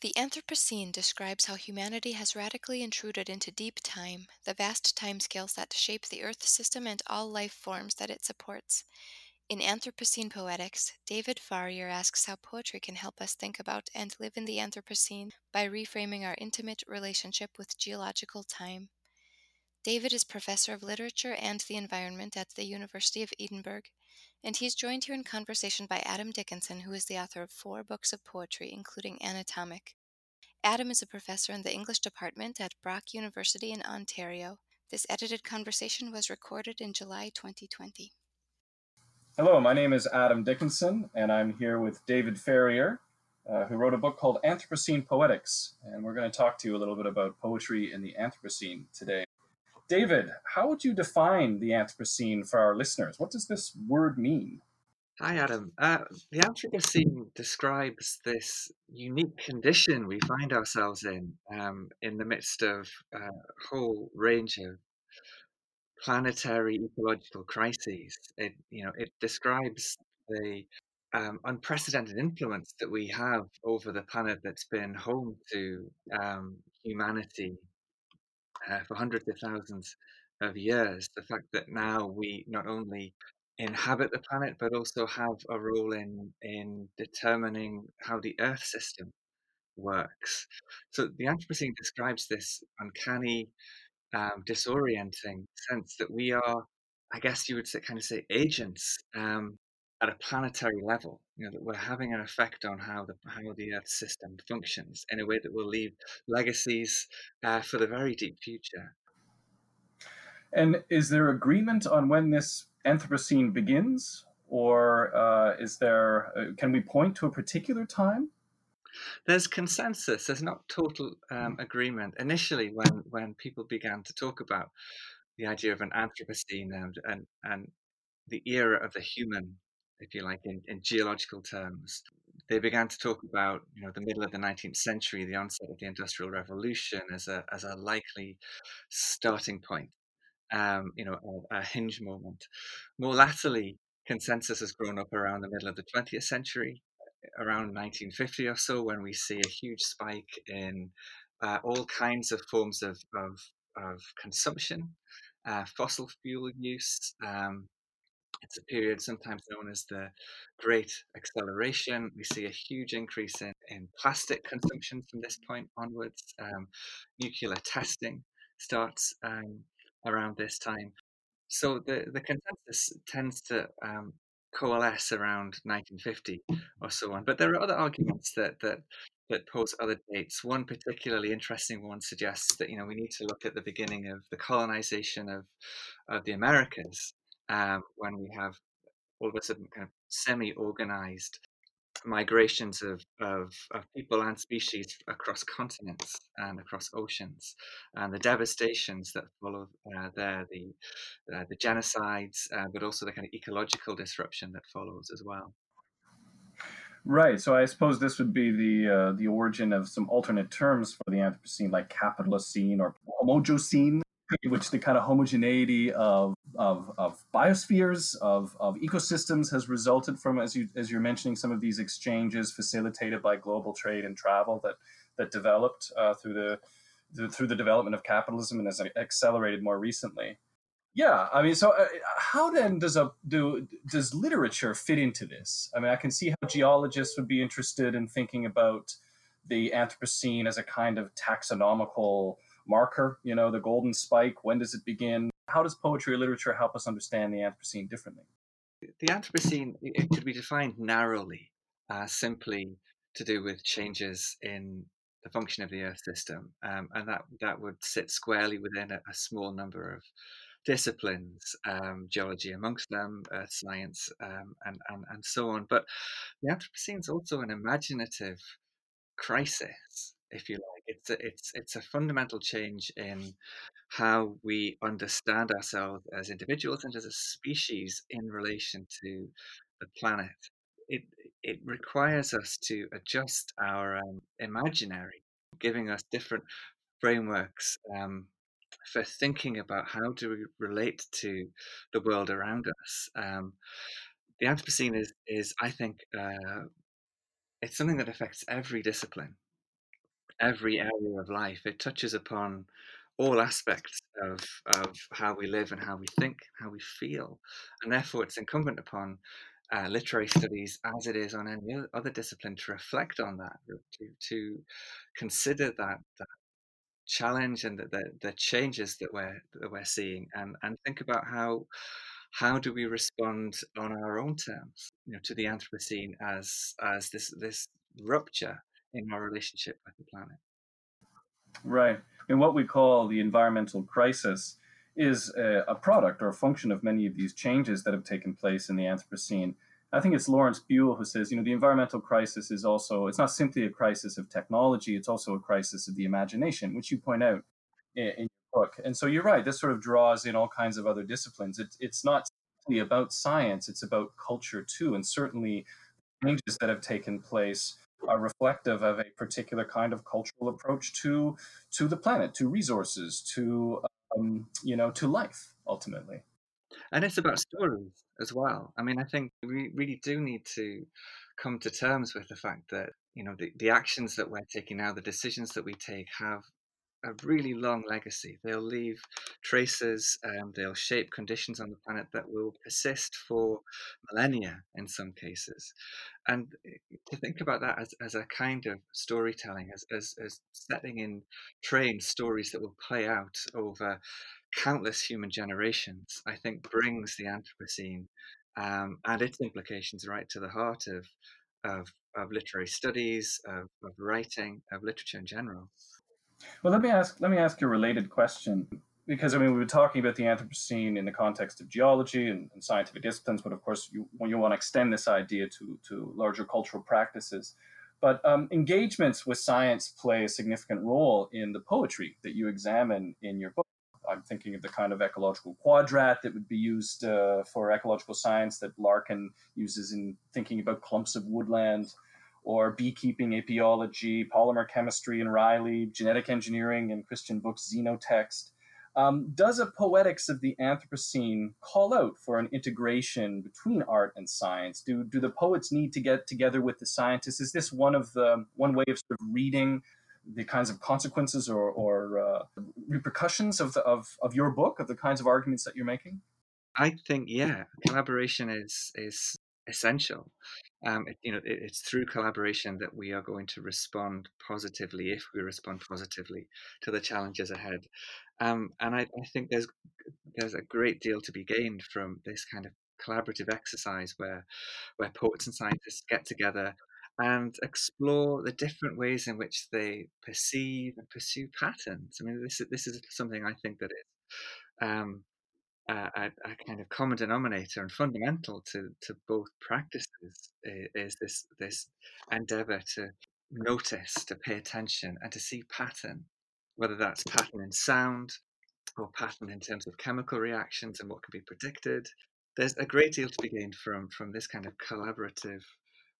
The Anthropocene describes how humanity has radically intruded into deep time, the vast timescales that shape the Earth system and all life forms that it supports. In Anthropocene Poetics, David Farrier asks how poetry can help us think about and live in the Anthropocene by reframing our intimate relationship with geological time. David is professor of literature and the environment at the University of Edinburgh, and he's joined here in conversation by Adam Dickinson, who is the author of four books of poetry, including Anatomic. Adam is a professor in the English department at Brock University in Ontario. This edited conversation was recorded in July 2020. Hello, my name is Adam Dickinson, and I'm here with David Farrier, uh, who wrote a book called Anthropocene Poetics. And we're going to talk to you a little bit about poetry in the Anthropocene today. David, how would you define the Anthropocene for our listeners? What does this word mean? Hi, Adam. Uh, the Anthropocene describes this unique condition we find ourselves in, um, in the midst of a whole range of planetary ecological crises. It, you know, it describes the um, unprecedented influence that we have over the planet that's been home to um, humanity uh, for hundreds of thousands of years. The fact that now we not only inhabit the planet, but also have a role in in determining how the Earth system works. So the Anthropocene describes this uncanny, um, disorienting sense that we are, I guess you would say, kind of say, agents um, at a planetary level. You know that we're having an effect on how the how the Earth system functions in a way that will leave legacies uh, for the very deep future. And is there agreement on when this Anthropocene begins, or uh, is there? Uh, can we point to a particular time? There's consensus. There's not total um, agreement. Initially, when when people began to talk about the idea of an Anthropocene and and, and the era of the human, if you like, in, in geological terms, they began to talk about you know the middle of the 19th century, the onset of the Industrial Revolution, as a as a likely starting point um, you know, a, a, hinge moment. More latterly, consensus has grown up around the middle of the 20th century, around 1950 or so, when we see a huge spike in uh, all kinds of forms of, of, of consumption, uh, fossil fuel use. Um, it's a period sometimes known as the Great Acceleration. We see a huge increase in, in plastic consumption from this point onwards. Um, nuclear testing starts um, around this time. So the, the consensus tends to um, coalesce around 1950 or so on. But there are other arguments that that that pose other dates. One particularly interesting one suggests that you know we need to look at the beginning of the colonization of of the Americas um, when we have all of a sudden kind of semi-organized migrations of, of, of, people and species across continents and across oceans, and the devastations that follow uh, there, the uh, the genocides, uh, but also the kind of ecological disruption that follows as well. Right. So I suppose this would be the uh, the origin of some alternate terms for the Anthropocene, like Capitalocene or Homogenocene which the kind of homogeneity of, of, of biospheres, of, of ecosystems has resulted from, as, you, as you're mentioning, some of these exchanges facilitated by global trade and travel that, that developed uh, through, the, the, through the development of capitalism and has accelerated more recently. Yeah, I mean, so uh, how then does a do does literature fit into this? I mean, I can see how geologists would be interested in thinking about the Anthropocene as a kind of taxonomical marker, you know, the golden spike? When does it begin? How does poetry or literature help us understand the Anthropocene differently? The Anthropocene it could be defined narrowly, uh, simply to do with changes in the function of the Earth system, um, and that that would sit squarely within a, a small number of disciplines, um, geology amongst them, earth science, um, and, and and so on. But the Anthropocene is also an imaginative crisis, if you like. It's a, it's it's a fundamental change in how we understand ourselves as individuals and as a species in relation to the planet. It it requires us to adjust our um, imaginary, giving us different frameworks um, for thinking about how do we relate to the world around us. Um, the Anthropocene is is I think uh, it's something that affects every discipline every area of life. It touches upon all aspects of, of how we live and how we think, how we feel. And therefore, it's incumbent upon uh, literary studies, as it is on any other discipline, to reflect on that, to, to consider that, that challenge and the, the, the changes that we're that we're seeing, and and think about how how do we respond on our own terms, you know, to the Anthropocene as as this this rupture in our relationship with the planet. Right. And what we call the environmental crisis is a, a, product or a function of many of these changes that have taken place in the Anthropocene. I think it's Lawrence Buell who says, you know, the environmental crisis is also, it's not simply a crisis of technology, it's also a crisis of the imagination, which you point out in, in your book. And so you're right, this sort of draws in all kinds of other disciplines. It, it's not simply about science, it's about culture too. And certainly changes that have taken place are reflective of a particular kind of cultural approach to to the planet, to resources, to um, you know, to life ultimately. And it's about stories as well. I mean, I think we really do need to come to terms with the fact that you know the, the actions that we're taking now, the decisions that we take, have a really long legacy. They'll leave traces, um, they'll shape conditions on the planet that will persist for millennia in some cases. And eh, to think about that as, as a kind of storytelling, as, as, as setting in train stories that will play out over countless human generations, I think brings the Anthropocene um, and its implications right to the heart of, of, of literary studies, of, of writing, of literature in general. Well, let me ask let me ask you a related question because I mean we've been talking about the Anthropocene in the context of geology and, and scientific disciplines, but of course you you want to extend this idea to to larger cultural practices. But um, engagements with science play a significant role in the poetry that you examine in your book. I'm thinking of the kind of ecological quadrat that would be used uh, for ecological science that Larkin uses in thinking about clumps of woodland or beekeeping apiology, polymer chemistry in Reilly, genetic engineering in Christian Bök's Xenotext. Um, does a poetics of the Anthropocene call out for an integration between art and science? Do, do the poets need to get together with the scientists? Is this one of the one way of sort of reading the kinds of consequences or, or uh, repercussions of, the, of, of your book, of the kinds of arguments that you're making? I think, yeah, collaboration is is essential. Um, it, you know, it, it's through collaboration that we are going to respond positively, if we respond positively to the challenges ahead. Um, and I, I think there's there's a great deal to be gained from this kind of collaborative exercise where where poets and scientists get together and explore the different ways in which they perceive and pursue patterns. I mean, this is this is something I think that is um, a, a, kind of common denominator and fundamental to, to both practices is this this endeavor to notice, to pay attention, and to see pattern, whether that's pattern in sound or pattern in terms of chemical reactions and what can be predicted. There's a great deal to be gained from from this kind of collaborative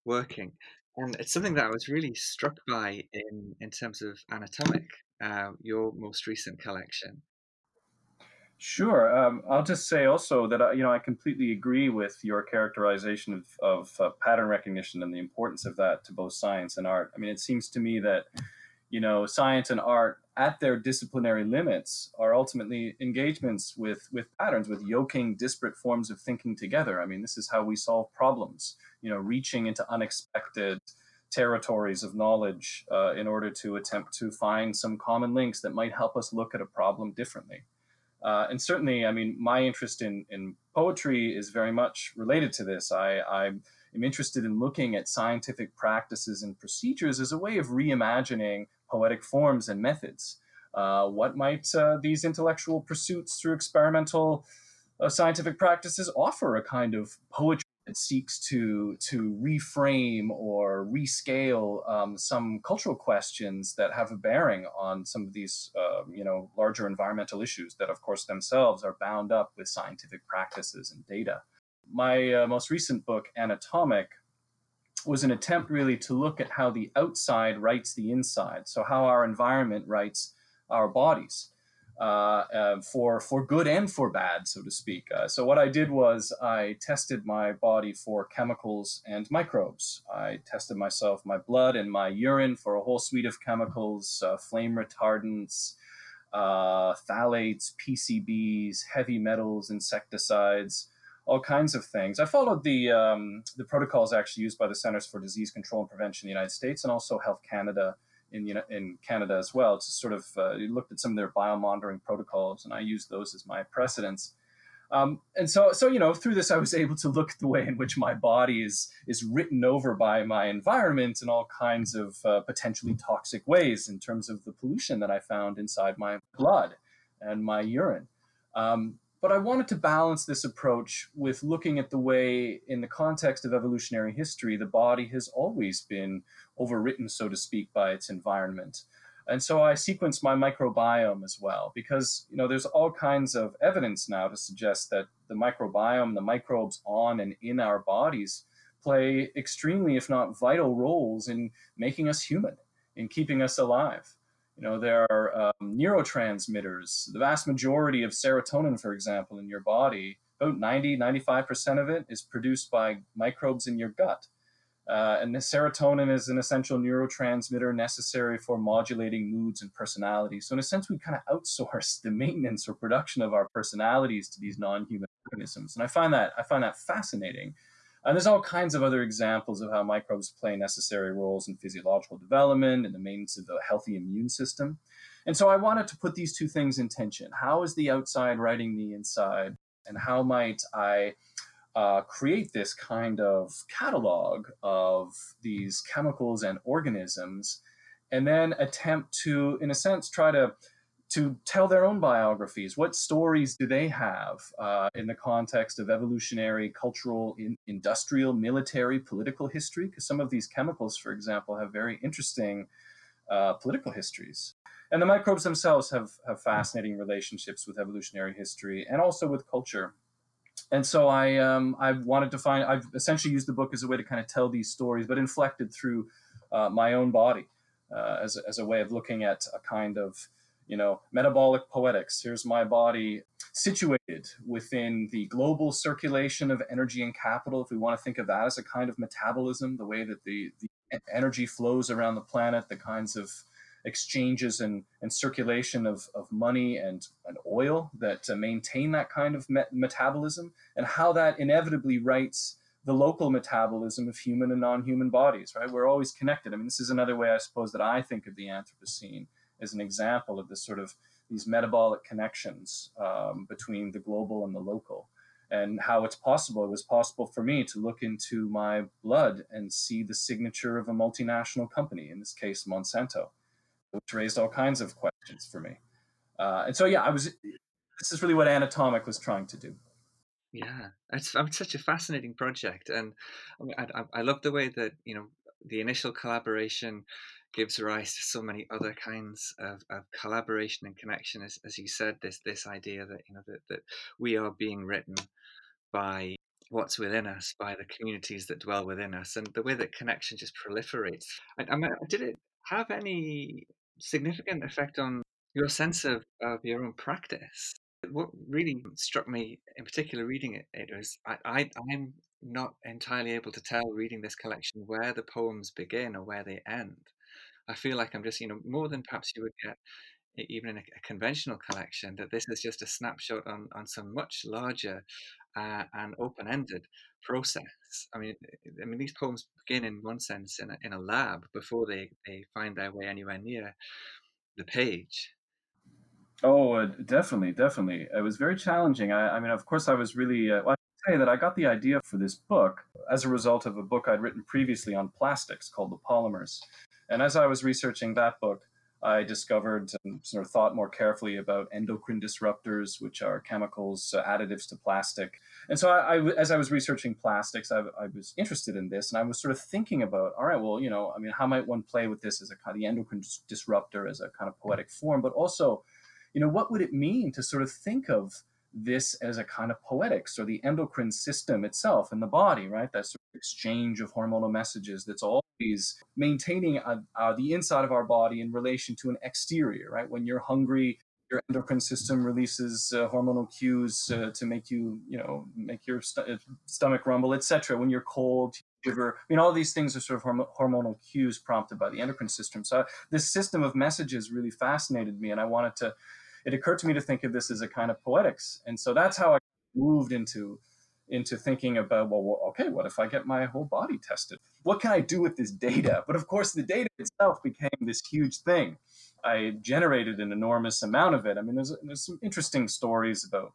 working, and it's something that I was really struck by in in terms of anatomic, uh, your most recent collection Sure. Um, I'll just say also that uh, you know I completely agree with your characterization of, of uh, pattern recognition and the importance of that to both science and art. I mean, it seems to me that you know science and art, at their disciplinary limits, are ultimately engagements with with patterns, with yoking disparate forms of thinking together. I mean, this is how we solve problems. You know, reaching into unexpected territories of knowledge uh, in order to attempt to find some common links that might help us look at a problem differently. Uh, and certainly, I mean, my interest in, in poetry is very much related to this. I, I am interested in looking at scientific practices and procedures as a way of reimagining poetic forms and methods. Uh, what might uh, these intellectual pursuits through experimental uh, scientific practices offer a kind of poetry that seeks to to reframe or rescale um, some cultural questions that have a bearing on some of these uh, you know larger environmental issues that of course themselves are bound up with scientific practices and data. My uh, most recent book anatomic was an attempt really to look at how the outside writes the inside so how our environment writes our bodies uh, uh, for for good and for bad, so to speak. Uh, so what I did was I tested my body for chemicals and microbes. I tested myself, my blood and my urine for a whole suite of chemicals, uh, flame retardants, phthalates, PCBs, heavy metals, insecticides, all kinds of things. I followed the um, the protocols actually used by the Centers for Disease Control and Prevention in the United States and also Health Canada in you know, in Canada as well. To sort of uh, looked at some of their biomonitoring protocols, and I used those as my precedents. Um, and so, so you know, through this, I was able to look at the way in which my body is is written over by my environment in all kinds of uh, potentially toxic ways in terms of the pollution that I found inside my blood and my urine. Um, but I wanted to balance this approach with looking at the way, in the context of evolutionary history, the body has always been overwritten, so to speak, by its environment. And so I sequenced my microbiome as well, because you know there's all kinds of evidence now to suggest that the microbiome, the microbes on and in our bodies, play extremely, if not vital, roles in making us human, in keeping us alive. You know, there are um, neurotransmitters. The vast majority of serotonin, for example, in your body, about 90, 95% of it is produced by microbes in your gut. Uh, and serotonin is an essential neurotransmitter necessary for modulating moods and personalities. So, in a sense, we kind of outsource the maintenance or production of our personalities to these non-human organisms. And I find that I find that fascinating. And there's all kinds of other examples of how microbes play necessary roles in physiological development and the maintenance of the healthy immune system. And so I wanted to put these two things in tension. How is the outside writing the inside? And how might I uh, create this kind of catalog of these chemicals and organisms and then attempt to, in a sense, try to to tell their own biographies. What stories do they have uh, in the context of evolutionary, cultural, in, industrial, military, political history? Because some of these chemicals, for example, have very interesting uh, political histories. And the microbes themselves have, have fascinating relationships with evolutionary history and also with culture. And so I, um, I wanted to find, I've essentially used the book as a way to kind of tell these stories, but inflected through uh, my own body uh, as, as a way of looking at a kind of you know, metabolic poetics. Here's my body situated within the global circulation of energy and capital. If we want to think of that as a kind of metabolism, the way that the, the energy flows around the planet, the kinds of exchanges and, and circulation of, of money and, and oil that uh, maintain that kind of met- metabolism, and how that inevitably writes the local metabolism of human and non-human bodies right we're always connected i mean this is another way i suppose that i think of the anthropocene is an example of this sort of these metabolic connections um, between the global and the local. And how it's possible it was possible for me to look into my blood and see the signature of a multinational company in this case monsanto which raised all kinds of questions for me. Uh, and so yeah i was this is really what anatomic was trying to do. Yeah it's, it's such a fascinating project. And I, I, I love the way that you know the initial collaboration gives rise to so many other kinds of, of collaboration and connection. As, as you said, this this idea that you know that, that we are being written by what's within us, by the communities that dwell within us, and the way that connection just proliferates. I, I mean, did it have any significant effect on your sense of, of your own practice? What really struck me in particular reading it, it was I, I I'm not entirely able to tell reading this collection where the poems begin or where they end. I feel like I'm just, you know, more than perhaps you would get even in a, a conventional collection, that this is just a snapshot on, on some much larger uh, and open-ended process. I mean, I mean, these poems begin in one sense in a, in a lab before they, they find their way anywhere near the page. Oh, uh, definitely, definitely. It was very challenging. I, I mean, of course, I was really. Uh, well, I say that I got the idea for this book as a result of a book I'd written previously on plastics called The Polymers, and as I was researching that book, I discovered and sort of thought more carefully about endocrine disruptors, which are chemicals, uh, additives to plastic. And so, I, I, as I was researching plastics, I, I, was interested in this, and I was sort of thinking about, all right, well, you know, I mean, how might one play with this as a kind of the endocrine disruptor, as a kind of poetic form, but also, you know, what would it mean to sort of think of this as a kind of poetics or the endocrine system itself in the body, right? That sort of exchange of hormonal messages that's always maintaining uh, uh, the inside of our body in relation to an exterior, right? When you're hungry, your endocrine system releases uh, hormonal cues uh, to make you, you know, make your st- stomach rumble, etc. When you're cold, shiver. I mean, all these things are sort of horm- hormonal cues prompted by the endocrine system. So this system of messages really fascinated me, and I wanted to. It occurred to me to think of this as a kind of poetics, and so that's how I moved into into thinking about well, okay what if i get my whole body tested? What can i do with this data? But of course the data itself became this huge thing. I generated an enormous amount of it. I mean there's, there's some interesting stories about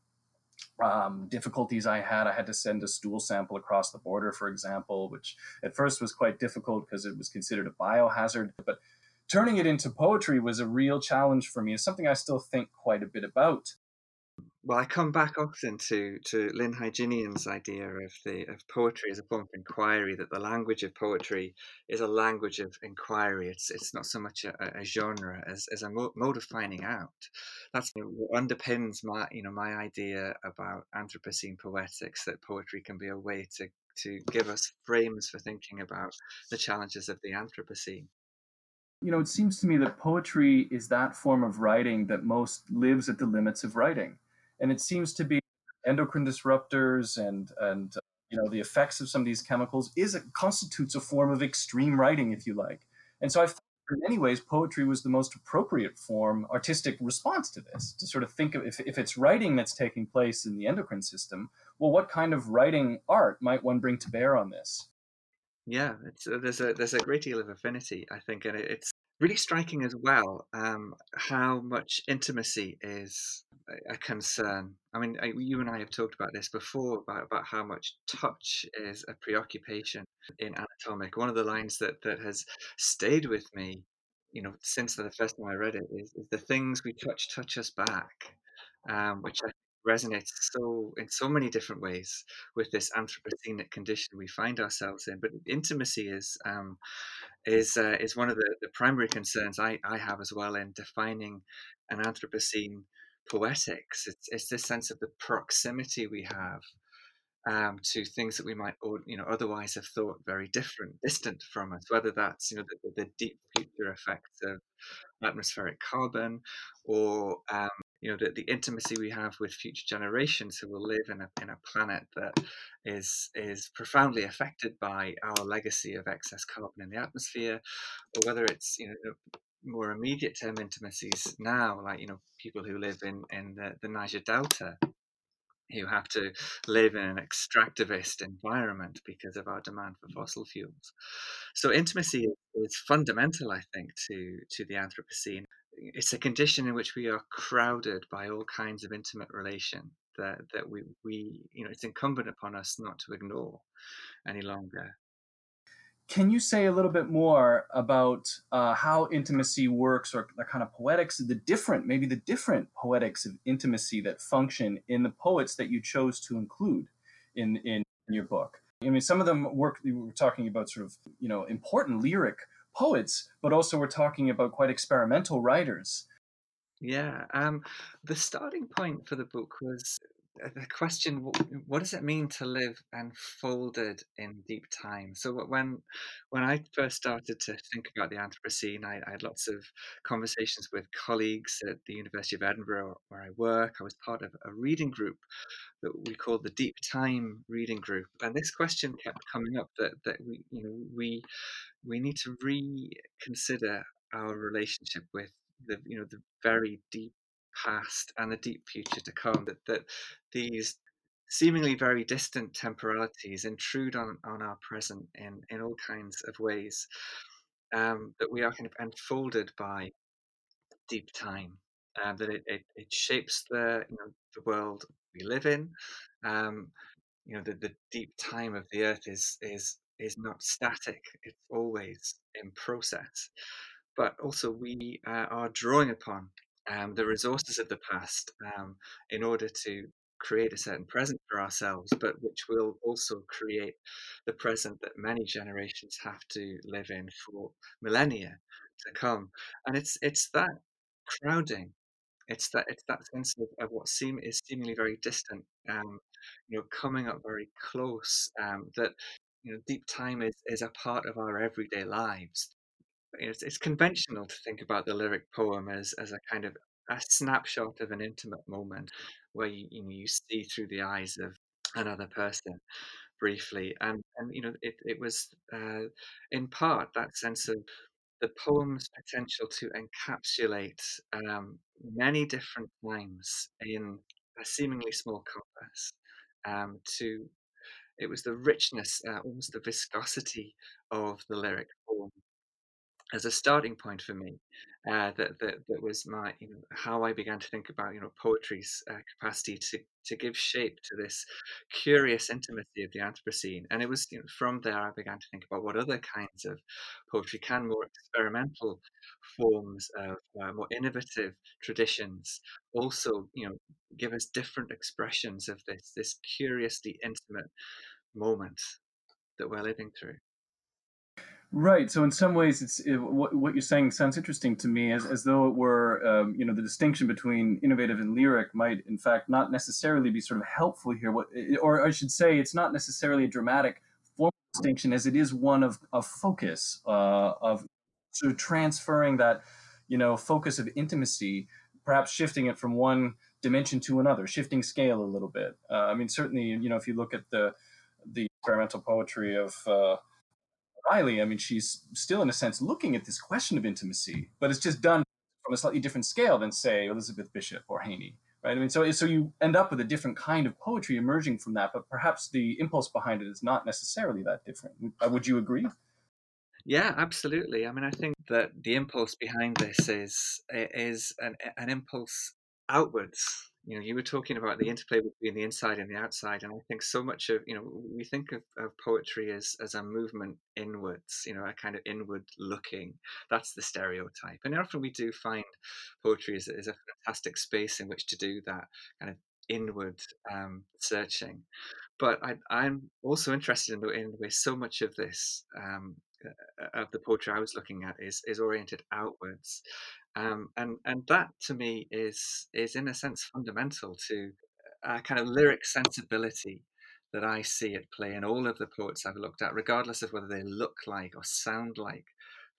um, difficulties I had. I had to send a stool sample across the border, for example, which at first was quite difficult because it was considered a biohazard. But turning it into poetry was a real challenge for me. It's something I still think quite a bit about. Well, I come back often to to Lyn Hejinian's idea of the of poetry as a form of inquiry. That the language of poetry is a language of inquiry. It's it's not so much a, a genre as, as a mode of finding out. That's what underpins my you know my idea about Anthropocene poetics. That poetry can be a way to to give us frames for thinking about the challenges of the Anthropocene you know, it seems to me that poetry is that form of writing that most lives at the limits of writing and it seems to be endocrine disruptors and and uh, you know the effects of some of these chemicals is constitutes a form of extreme writing, if you like. And so I thought in many ways poetry was the most appropriate form artistic response to this to sort of think of if, if it's writing that's taking place in the endocrine system well what kind of writing art might one bring to bear on this yeah uh, there's a there's a great deal of affinity i think and it's really striking as well um, how much intimacy is a concern. I mean, you and I have talked about this before about, about how much touch is a preoccupation in Anatomic. One of the lines that, that has stayed with me, you know, since the first time I read it is, is the things we touch touch us back, um, which I resonates so in so many different ways with this anthropocenic condition we find ourselves in. But intimacy is um, is uh, is one of the, the primary concerns I, I have as well in defining an Anthropocene poetics. It's, it's this sense of the proximity we have um, to things that we might, you know, otherwise have thought very different, distant from us. Whether that's you know the, the deep future effects of atmospheric carbon, or um, you know the, the intimacy we have with future generations who will live in a in a planet that is is profoundly affected by our legacy of excess carbon in the atmosphere, or whether it's you know more immediate term intimacies now, like you know people who live in in the, the Niger Delta, who have to live in an extractivist environment because of our demand for fossil fuels. So intimacy is fundamental, I think, to to the Anthropocene. It's a condition in which we are crowded by all kinds of intimate relation that that we we you know it's incumbent upon us not to ignore any longer. Can you say a little bit more about uh, how intimacy works or the kind of poetics, the different, maybe the different poetics of intimacy that function in the poets that you chose to include in, in your book? I mean, some of them work, we were talking about sort of, you know, important lyric poets, but also we're talking about quite experimental writers. Yeah, um, the starting point for the book was Uh, the question what does it mean to live enfolded in deep time? So when when i first started to think about the anthropocene I, I, had lots of conversations with colleagues at the university of edinburgh where i work. I was part of a reading group that we called the deep time reading group. And this question kept coming up that that we you know we we need to reconsider our relationship with the you know the very deep past and the deep future to come that, that these seemingly very distant temporalities intrude on, on our present in, in all kinds of ways um, that we are kind of enfolded by deep time um, that it, it, it, shapes the you know the world we live in um, you know the, the deep time of the earth is is is not static it's always in process. But also we uh, are drawing upon um, the resources of the past um, in order to create a certain present for ourselves, but which will also create the present that many generations have to live in for millennia to come. And it's it's that crowding, it's that it's that sense of, of what seem is seemingly very distant, um, you know, coming up very close. Um, that you know, deep time is is a part of our everyday lives it's, it's conventional to think about the lyric poem as, as a kind of a snapshot of an intimate moment where you, you know you see through the eyes of another person briefly. And and you know it, it was uh, in part that sense of the poem's potential to encapsulate um, many different times in a seemingly small compass um, to it was the richness uh, almost the viscosity of the lyric form as a starting point for me. Uh, that, that that was my you know how I began to think about you know poetry's uh, capacity to to give shape to this curious intimacy of the Anthropocene, and it was you know, from there I began to think about what other kinds of poetry can more experimental forms of uh, more innovative traditions also you know give us different expressions of this this curiously intimate moment that we're living through. Right. So in some ways, it's it, what, what you're saying sounds interesting to me, as, as though it were, um, you know, the distinction between innovative and lyric might, in fact, not necessarily be sort of helpful here. What, or I should say, it's not necessarily a dramatic formal distinction, as it is one of of focus, uh, of sort of transferring that, you know, focus of intimacy, perhaps shifting it from one dimension to another, shifting scale a little bit. Uh, I mean, certainly, you know, if you look at the the experimental poetry of uh, Reilly, I mean, she's still in a sense looking at this question of intimacy, but it's just done from a slightly different scale than say Elizabeth Bishop or Heaney, right? I mean, so so you end up with a different kind of poetry emerging from that, but perhaps the impulse behind it is not necessarily that different. Would uh, you agree? Yeah, absolutely. I mean, I think that the impulse behind this is is an an impulse outwards you know you were talking about the interplay between the inside and the outside and i think so much of you know we think of, of poetry as as a movement inwards you know a kind of inward looking. That's the stereotype and often we do find poetry is, is a fantastic space in which to do that kind of inward um, searching. But I, am also interested in the, in the way so much of this um, of the poetry I was looking at is is oriented outwards, um, and and that to me is is in a sense fundamental to a kind of lyric sensibility that I see at play in all of the poets I've looked at, regardless of whether they look like or sound like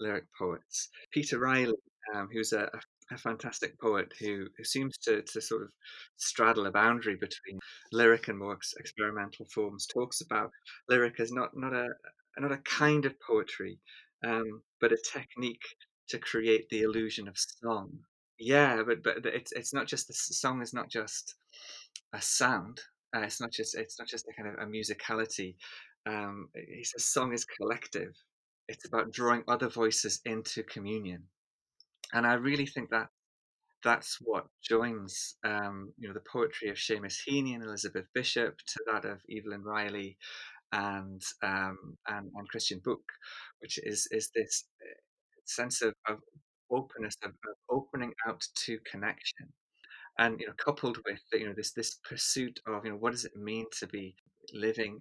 lyric poets. Peter Riley, um, who's a, a fantastic poet who, who seems to, to sort of straddle a boundary between lyric and more ex- experimental forms, talks about lyric as not, not a not a kind of poetry, um, but a technique to create the illusion of song. Yeah, but but it's it's not just the song is not just a sound. Uh, it's not just it's not just a kind of a musicality. Um, he says song is collective. It's about drawing other voices into communion, and I really think that that's what joins um, you know the poetry of Seamus Heaney and Elizabeth Bishop to that of Evelyn Reilly and um, and, and Christian Bök, which is is this sense of, of openness of, of, opening out to connection, and you know coupled with you know this this pursuit of you know what does it mean to be living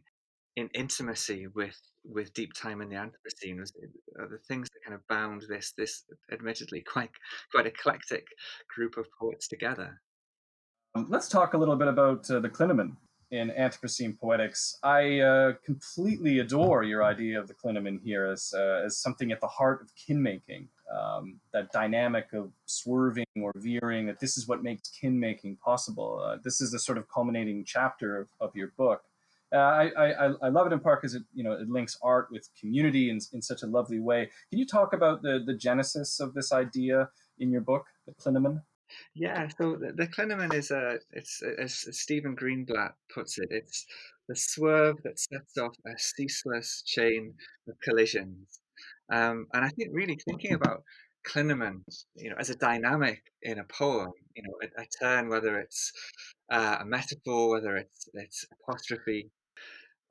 in intimacy with with deep time in the Anthropocene are the things that kind of bound this this admittedly quite quite eclectic group of poets together. Um, let's talk a little bit about uh, the Clinamen in Anthropocene Poetics. I uh, completely adore your idea of the clinamen here as, uh, as something at the heart of kin making, um, that dynamic of swerving or veering, that this is what makes kin making possible. Uh, this is the sort of culminating chapter of, of your book. Uh, I, I, I love it in part because it you know it links art with community in, in such a lovely way. Can you talk about the, the genesis of this idea in your book, the clinamen? Yeah, so the, the is a, it's as Stephen Greenblatt puts it, it's the swerve that sets off a ceaseless chain of collisions. Um, and I think really thinking about Clinamen, you know, as a dynamic in a poem, you know, a, a turn, whether it's uh, a metaphor, whether it's it's apostrophe,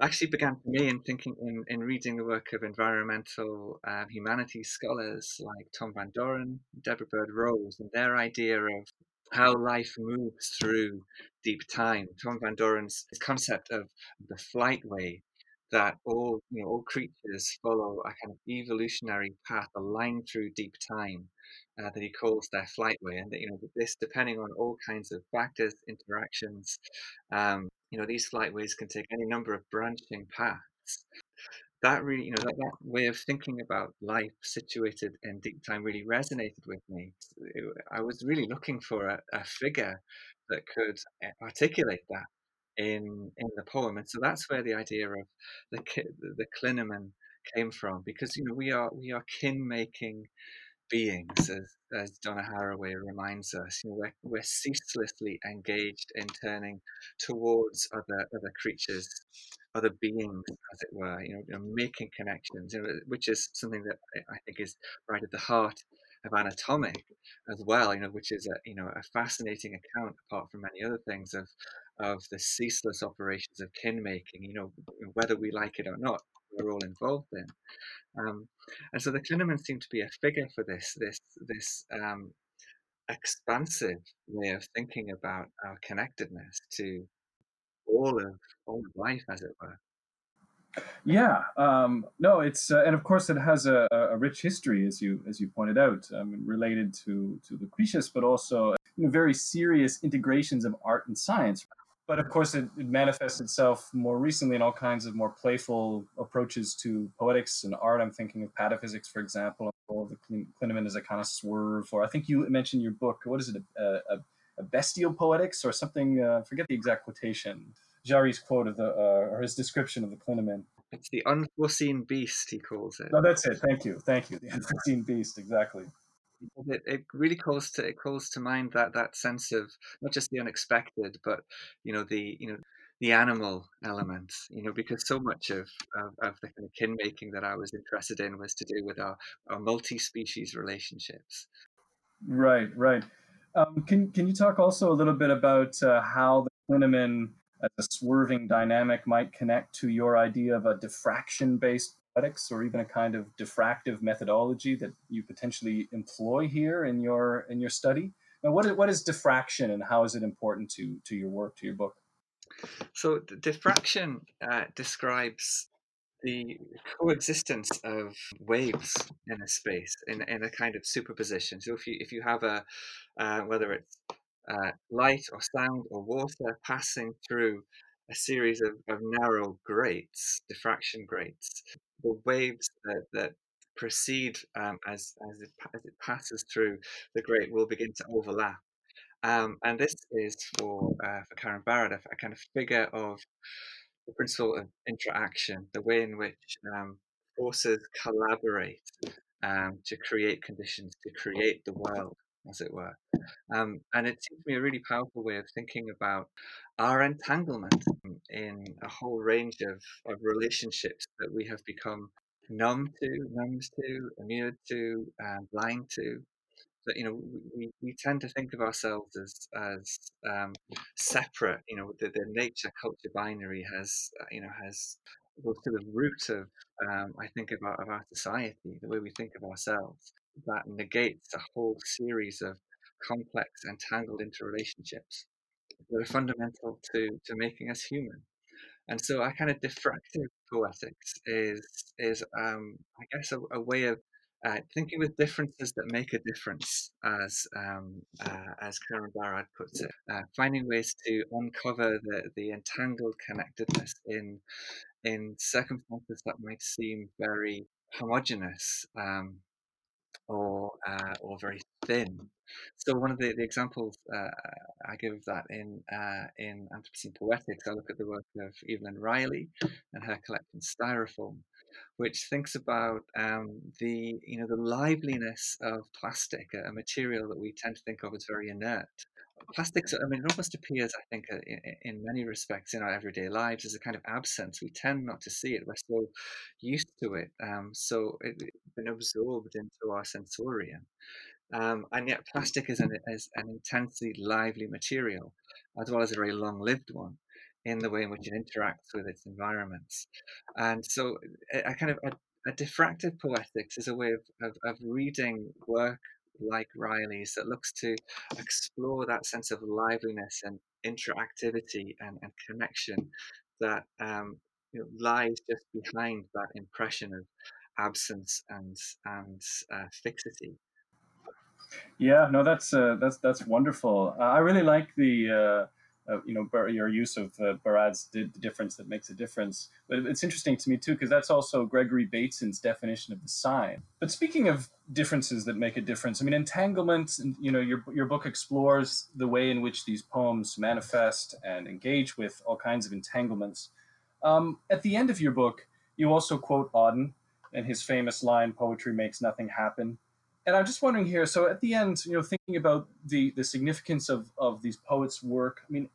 actually began for me in thinking in, in reading the work of environmental um, humanities scholars like Thom van Dooren, Deborah Bird Rose, and their idea of how life moves through deep time. Thom van Dooren's concept of the flight way that all you know all creatures follow a kind of evolutionary path, a line through deep time. Uh, that he calls their flight way, and that you know this depending on all kinds of factors, interactions, um, you know, these flightways can take any number of branching paths. that really, you know, that, that way of thinking about life situated in deep time really resonated with me. I was really looking for a, a, figure that could articulate that in in the poem, and so that's where the idea of the the clinamen came from, because you know we are we are kin making beings, as, as Donna Haraway reminds us. You know, we're, we're ceaselessly engaged in turning towards other other creatures, other beings, as it were. You know, you know making connections, you know, which is something that I think is right at the heart of anatomic as well. You know, which is a you know a fascinating account, apart from many other things, of of the ceaseless operations of kin making. You know, whether we like it or not, we're all involved in. Um, and so the Clinamen seem to be a figure for this this this um, expansive way of thinking about our connectedness to all of all of life, as it were. Yeah, um, no, it's uh, and of course it has a, a, rich history, as you as you pointed out, um, related to to Lucretius, but also you know, very serious integrations of art and science but of course it, it, manifests itself more recently in all kinds of more playful approaches to poetics and art. I'm thinking of pataphysics for example or the clinamen is a kind of swerve or i think you mentioned your book what is it a, a, a bestial poetics or something uh, forget the exact quotation. Jarry's quote of the uh, or his description of the clinamen it's the unforeseen beast he calls it. No that's it. Thank you. Thank you. The unforeseen beast exactly it, it really calls to it calls to mind that that sense of not just the unexpected, but you know the you know the animal element. You know, because so much of of, of the kind of kin making that I was interested in was to do with our our multi-species relationships. Right, right. Um, can can you talk also a little bit about uh, how the clinamen as a swerving dynamic might connect to your idea of a diffraction based or even a kind of diffractive methodology that you potentially employ here in your in your study? Now, what is, what is diffraction and how is it important to to your work to your book? So, diffraction uh, describes the coexistence of waves in a space in, in a kind of superposition. So, if you if you have a uh, whether it's uh, light or sound or water passing through a series of, of narrow grates, diffraction grates, the waves that, that proceed um, as, as it, as, it, passes through the grate will begin to overlap. Um, and this is for, uh, for Karen a, a, kind of figure of the principle of interaction, the way in which um, forces collaborate um, to create conditions, to create the world, as it were. Um, and it seems to me a really powerful way of thinking about our entanglement in a whole range of, of relationships that we have become numb to, numb to, immune to, and blind to. That you know, we, we tend to think of ourselves as as um, separate. You know, the, the nature culture binary has uh, you know has goes to the root of um, I think of our, of our society, the way we think of ourselves. That negates a whole series of complex, entangled interrelationships that are fundamental to, to making us human. And so, a kind of diffractive poetics is is um, I guess a, a way of uh, thinking with differences that make a difference, as um, uh, as Karen Barad puts it, uh, finding ways to uncover the, the entangled connectedness in in circumstances that might seem very homogenous um, or uh, or very thin. So one of the, the examples uh, I give of that in uh, in Anthropocene Poetics, I look at the work of Evelyn Reilly and her collection Styrofoam, which thinks about um, the you know the liveliness of plastic, a material that we tend to think of as very inert. Plastics, I mean, it almost appears, I think, uh, in, in many respects in our everyday lives as a kind of absence. We tend not to see it. We're so used to it. Um, so it, it's been absorbed into our sensorium. Um, and yet, plastic is an, is an intensely lively material, as well as a very long lived one in the way in which it interacts with its environments. And so, a, kind of a, a diffractive poetics is a way of, of, of reading work like Reilly's that looks to explore that sense of liveliness and interactivity and, and connection that um, you know, lies just behind that impression of absence and and uh, fixity. Yeah, no, that's uh, that's that's wonderful. Uh, I really like the uh, you know, your use of uh, Barad's the difference that makes a difference. But it's interesting to me too because that's also Gregory Bateson's definition of the sign. But speaking of differences that make a difference, I mean, entanglement. You know, your your book explores the way in which these poems manifest and engage with all kinds of entanglements. Um, at the end of your book, you also quote Auden and his famous line, "Poetry makes nothing happen." and I'm just wondering here. So at the end, you know, thinking about the the significance of of these poets' work. I mean,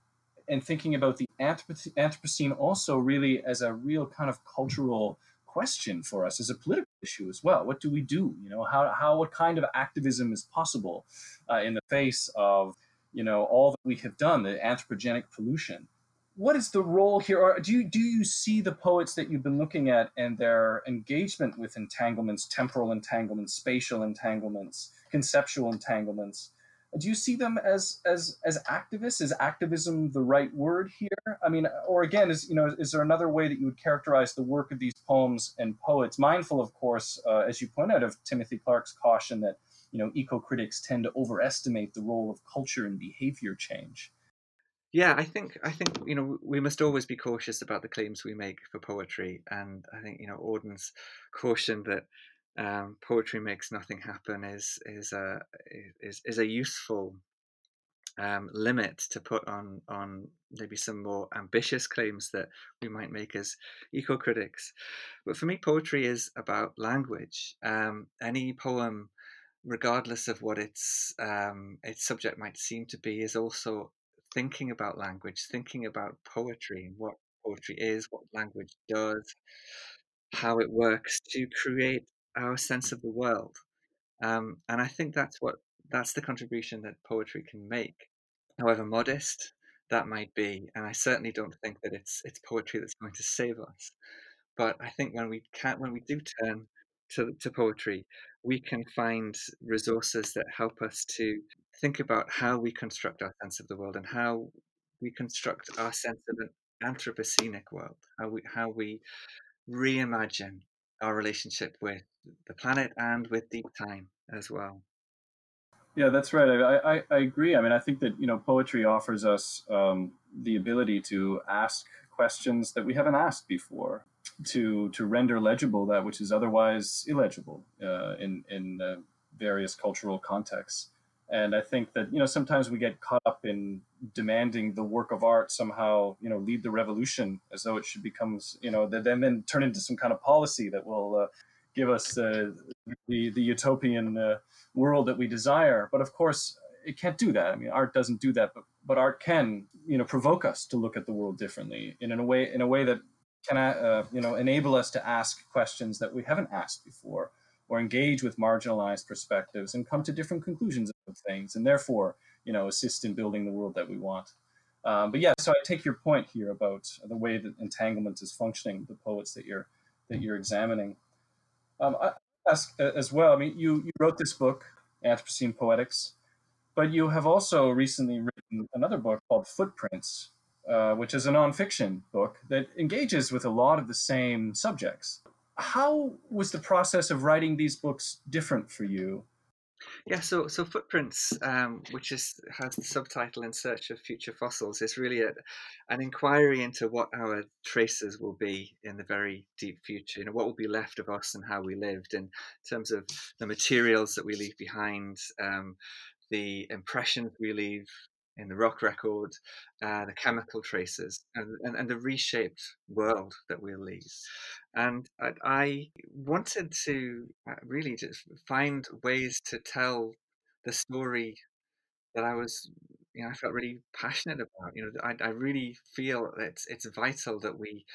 and thinking about the Anthropocene also really as a real kind of cultural question for us as a political issue as well. What do we do? You know, how how what kind of activism is possible uh, in the face of you know all that we have done, the anthropogenic pollution what is the role here or do you do you see the poets that you've been looking at and their engagement with entanglements temporal entanglements spatial entanglements conceptual entanglements do you see them as as as activists? Is activism the right word here? I mean or again is you know is there another way that you would characterize the work of these poems and poets? Mindful of course uh, as you point out of timothy clark's caution that you know eco-critics tend to overestimate the role of culture and behavior change. Yeah, I think I think you know we must always be cautious about the claims we make for poetry, and I think you know Auden's caution that um, poetry makes nothing happen is is a is is a useful um, limit to put on on maybe some more ambitious claims that we might make as eco critics. But for me, poetry is about language. Um, any poem, regardless of what its um, its subject might seem to be, is also thinking about language, thinking about poetry and what poetry is, what language does, how it works to create our sense of the world. Um, and I think that's what that's the contribution that poetry can make, however modest that might be. And I certainly don't think that it's it's poetry that's going to save us. But I think when we can when we do turn to, to poetry, we can find resources that help us to think about how we construct our sense of the world and how we construct our sense of an anthropocenic world, how we how we reimagine our relationship with the planet and with deep time as well. Yeah, that's right. I, I, I agree. I mean, I think that you know poetry offers us um, the ability to ask questions that we haven't asked before, to to render legible that which is otherwise illegible uh, in in uh, various cultural contexts. And I think that you know sometimes we get caught up in demanding the work of art somehow you know lead the revolution as though it should become you know then then turn into some kind of policy that will uh, give us uh, the the utopian uh, world that we desire. But of course, it can't do that. I mean, art doesn't do that, but but art can you know provoke us to look at the world differently in, in a way in a way that can uh, you know enable us to ask questions that we haven't asked before or engage with marginalized perspectives and come to different conclusions of things and therefore you know assist in building the world that we want um, but yeah so i take your point here about the way that entanglement is functioning the poets that you're that you're examining um, i ask uh, as well i mean you you wrote this book anthropocene poetics but you have also recently written another book called footprints uh, which is a nonfiction book that engages with a lot of the same subjects how was the process of writing these books different for you? Yeah, so so Footprints, um, which is has the subtitle "In Search of Future Fossils," is really a, an inquiry into what our traces will be in the very deep future. You know, what will be left of us and how we lived, in terms of the materials that we leave behind, um, the impressions we leave in the rock record, uh, the chemical traces, and, and, and, the reshaped world that we'll leave. And I, I wanted to uh, really just find ways to tell the story that I was, you know, I felt really passionate about. You know, I, I really feel it's it's vital that we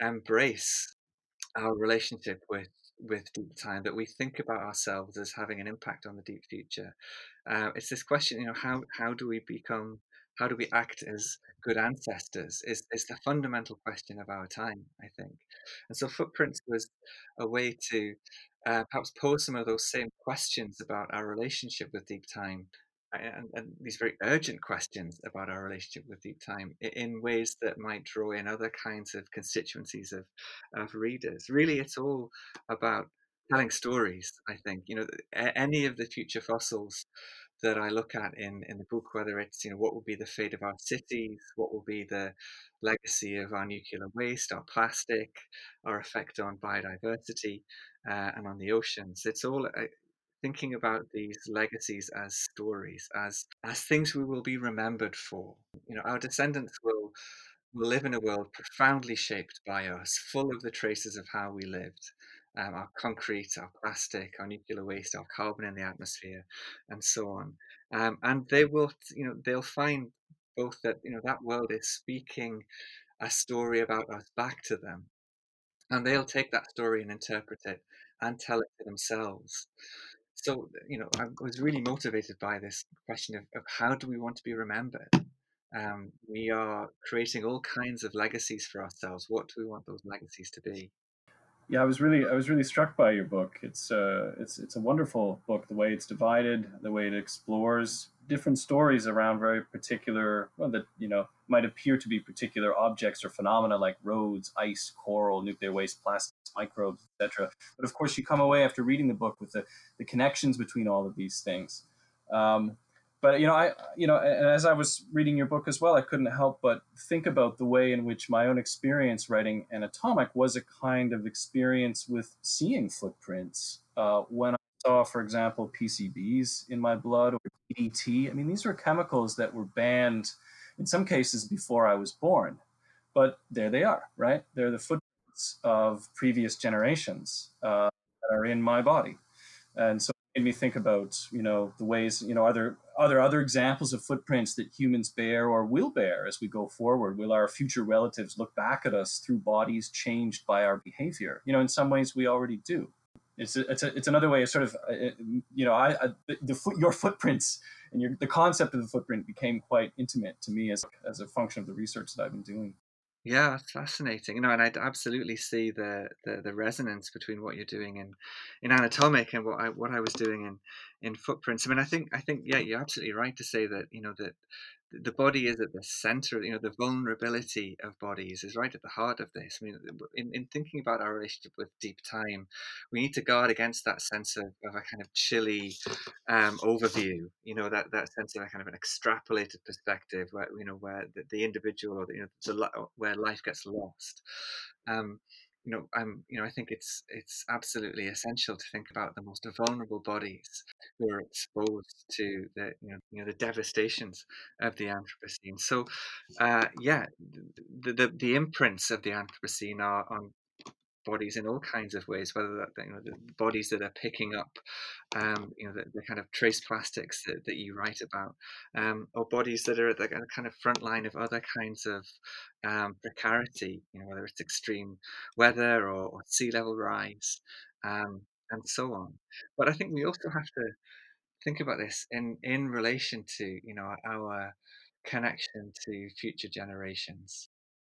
embrace our relationship with with deep time that we think about ourselves as having an impact on the deep future. Uh, it's this question you know how how do we become how do we act as good ancestors is, is the fundamental question of our time i think. And so footprints was a way to uh, perhaps pose some of those same questions about our relationship with deep time and, and, these very urgent questions about our relationship with deep time in ways that might draw in other kinds of constituencies of, of readers. Really, it's all about telling stories, I think. You know, any of the future fossils that I look at in, in the book, whether it's, you know, what will be the fate of our cities, what will be the legacy of our nuclear waste, our plastic, our effect on biodiversity uh, and on the oceans. It's all uh, thinking about these legacies as stories, as as things we will be remembered for. You know, our descendants will will live in a world profoundly shaped by us, full of the traces of how we lived um, our concrete, our plastic, our nuclear waste, our carbon in the atmosphere, and so on. Um, and they will, you know, they'll find both that you know that world is speaking a story about us back to them, and they'll take that story and interpret it and tell it to themselves. So, you know, I was really motivated by this question of, of how do we want to be remembered? Um, we are creating all kinds of legacies for ourselves. What do we want those legacies to be? Yeah, I was really I was really struck by your book. It's uh, it's it's a wonderful book. The way it's divided, the way it explores different stories around very particular, well, that you know might appear to be particular objects or phenomena like roads, ice, coral, nuclear waste, plastics, microbes, etc. But of course, you come away after reading the book with the, the connections between all of these things. Um, but you know, I you know, as I was reading your book as well, I couldn't help but think about the way in which my own experience writing Anatomic was a kind of experience with seeing footprints. Uh, when saw, for example, PCBs in my blood or DDT, I mean, these were chemicals that were banned in some cases before I was born, but there they are, right? They're the footprints of previous generations uh, that are in my body, and so it made me think about you know the ways you know are there are there other examples of footprints that humans bear or will bear as we go forward. Will our future relatives look back at us through bodies changed by our behavior? You know in some ways we already do it's a, it's, a, it's another way of sort of uh, you know I, I the, the foot, your footprints and your, the concept of the footprint became quite intimate to me as as a function of the research that I've been doing. Yeah, fascinating. You know, and I absolutely see the, the, the resonance between what you're doing in, in anatomic and what I what I was doing in, in footprints. I mean, I think I think yeah, you're absolutely right to say that you know that the body is at the center. You know, the vulnerability of bodies is right at the heart of this. I mean, in, in thinking about our relationship with deep time, we need to guard against that sense of, of a kind of chilly um, overview. You know, that, that sense of a kind of an extrapolated perspective, where you know where the, the individual or the, you know the, where life gets lost. Um, you know, I'm, you know, I think it's it's absolutely essential to think about the most vulnerable bodies who are exposed to the, you know, you know, the devastations of the Anthropocene. So, uh, yeah, the, the the imprints of the Anthropocene are on bodies in all kinds of ways, whether that you know the bodies that are picking up, um, you know, the, the, kind of trace plastics that, that you write about, um, or bodies that are at the kind of front line of other kinds of um, precarity, you know, whether it's extreme weather or, or sea level rise, um, and so on. But I think we also have to think about this in in relation to you know our connection to future generations.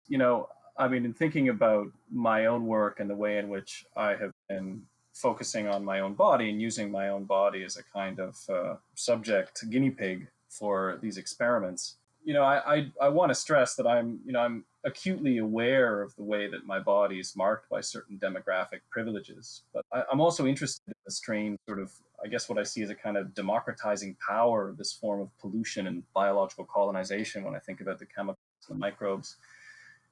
You know, I mean, in thinking about my own work and the way in which I have been focusing on my own body and using my own body as a kind of uh, subject guinea pig for these experiments, you know, I, I, I want to stress that I'm, you know, I'm acutely aware of the way that my body is marked by certain demographic privileges. But I, am also interested in the strange sort of, I guess, what I see as a kind of democratizing power of this form of pollution and biological colonization when I think about the chemicals and the microbes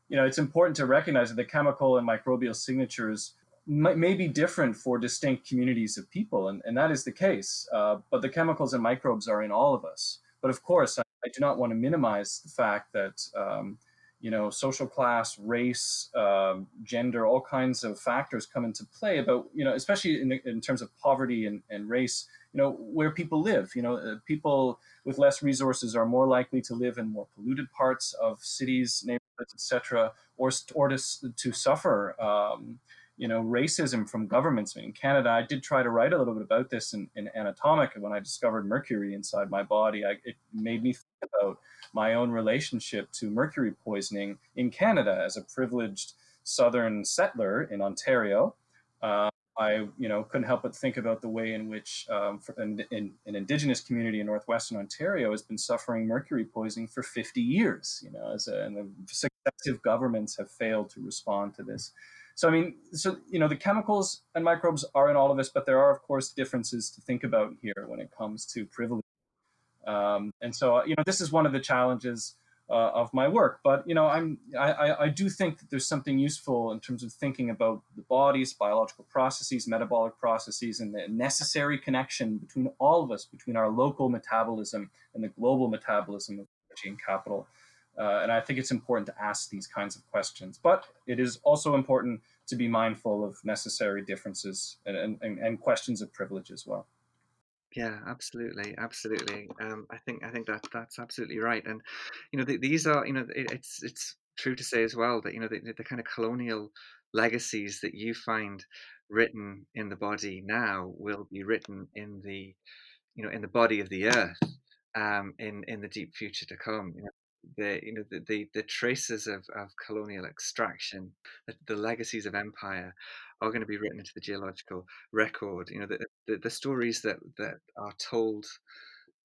you know, it's important to recognize that the chemical and microbial signatures may, may be different for distinct communities of people, and, and that is the case. Uh, but the chemicals and microbes are in all of us. But of course, I, I do not want to minimize the fact that, um, you know, social class, race, um, gender, all kinds of factors come into play about, you know, especially in, in terms of poverty and, and race, you know, where people live. You know, uh, people with less resources are more likely to live in more polluted parts of cities, neighborhoods etc., or or to to suffer. Um, you know, racism from governments. In Canada, I did try to write a little bit about this in, in Anatomic. When I discovered mercury inside my body, I, it made me think about my own relationship to mercury poisoning in Canada as a privileged Southern settler in Ontario. Uh, I, you know, couldn't help but think about the way in which um, an, an, an, Indigenous community in northwestern Ontario has been suffering mercury poisoning for 50 years. You know, as a, and the successive governments have failed to respond to this. So, I mean, so you know, the chemicals and microbes are in all of us, but there are, of course, differences to think about here when it comes to privilege. Um, and so, you know, this is one of the challenges uh, of my work. But you know, I'm I, I do think that there's something useful in terms of thinking about the body's biological processes, metabolic processes, and the necessary connection between all of us, between our local metabolism and the global metabolism of energy and capital. Uh, and I think it's important to ask these kinds of questions. But it is also important to be mindful of necessary differences and, and, and questions of privilege as well. Yeah, absolutely, absolutely. Um, I think I think that that's absolutely right. And you know, the, these are you know, it, it's it's true to say as well that you know the, the kind of colonial legacies that you find written in the body now will be written in the you know in the body of the earth um, in in the deep future to come. You know, the you know the the, the traces of, of colonial extraction, the, the legacies of empire, are going to be written into the geological record. You know, the, the, the stories that, that are told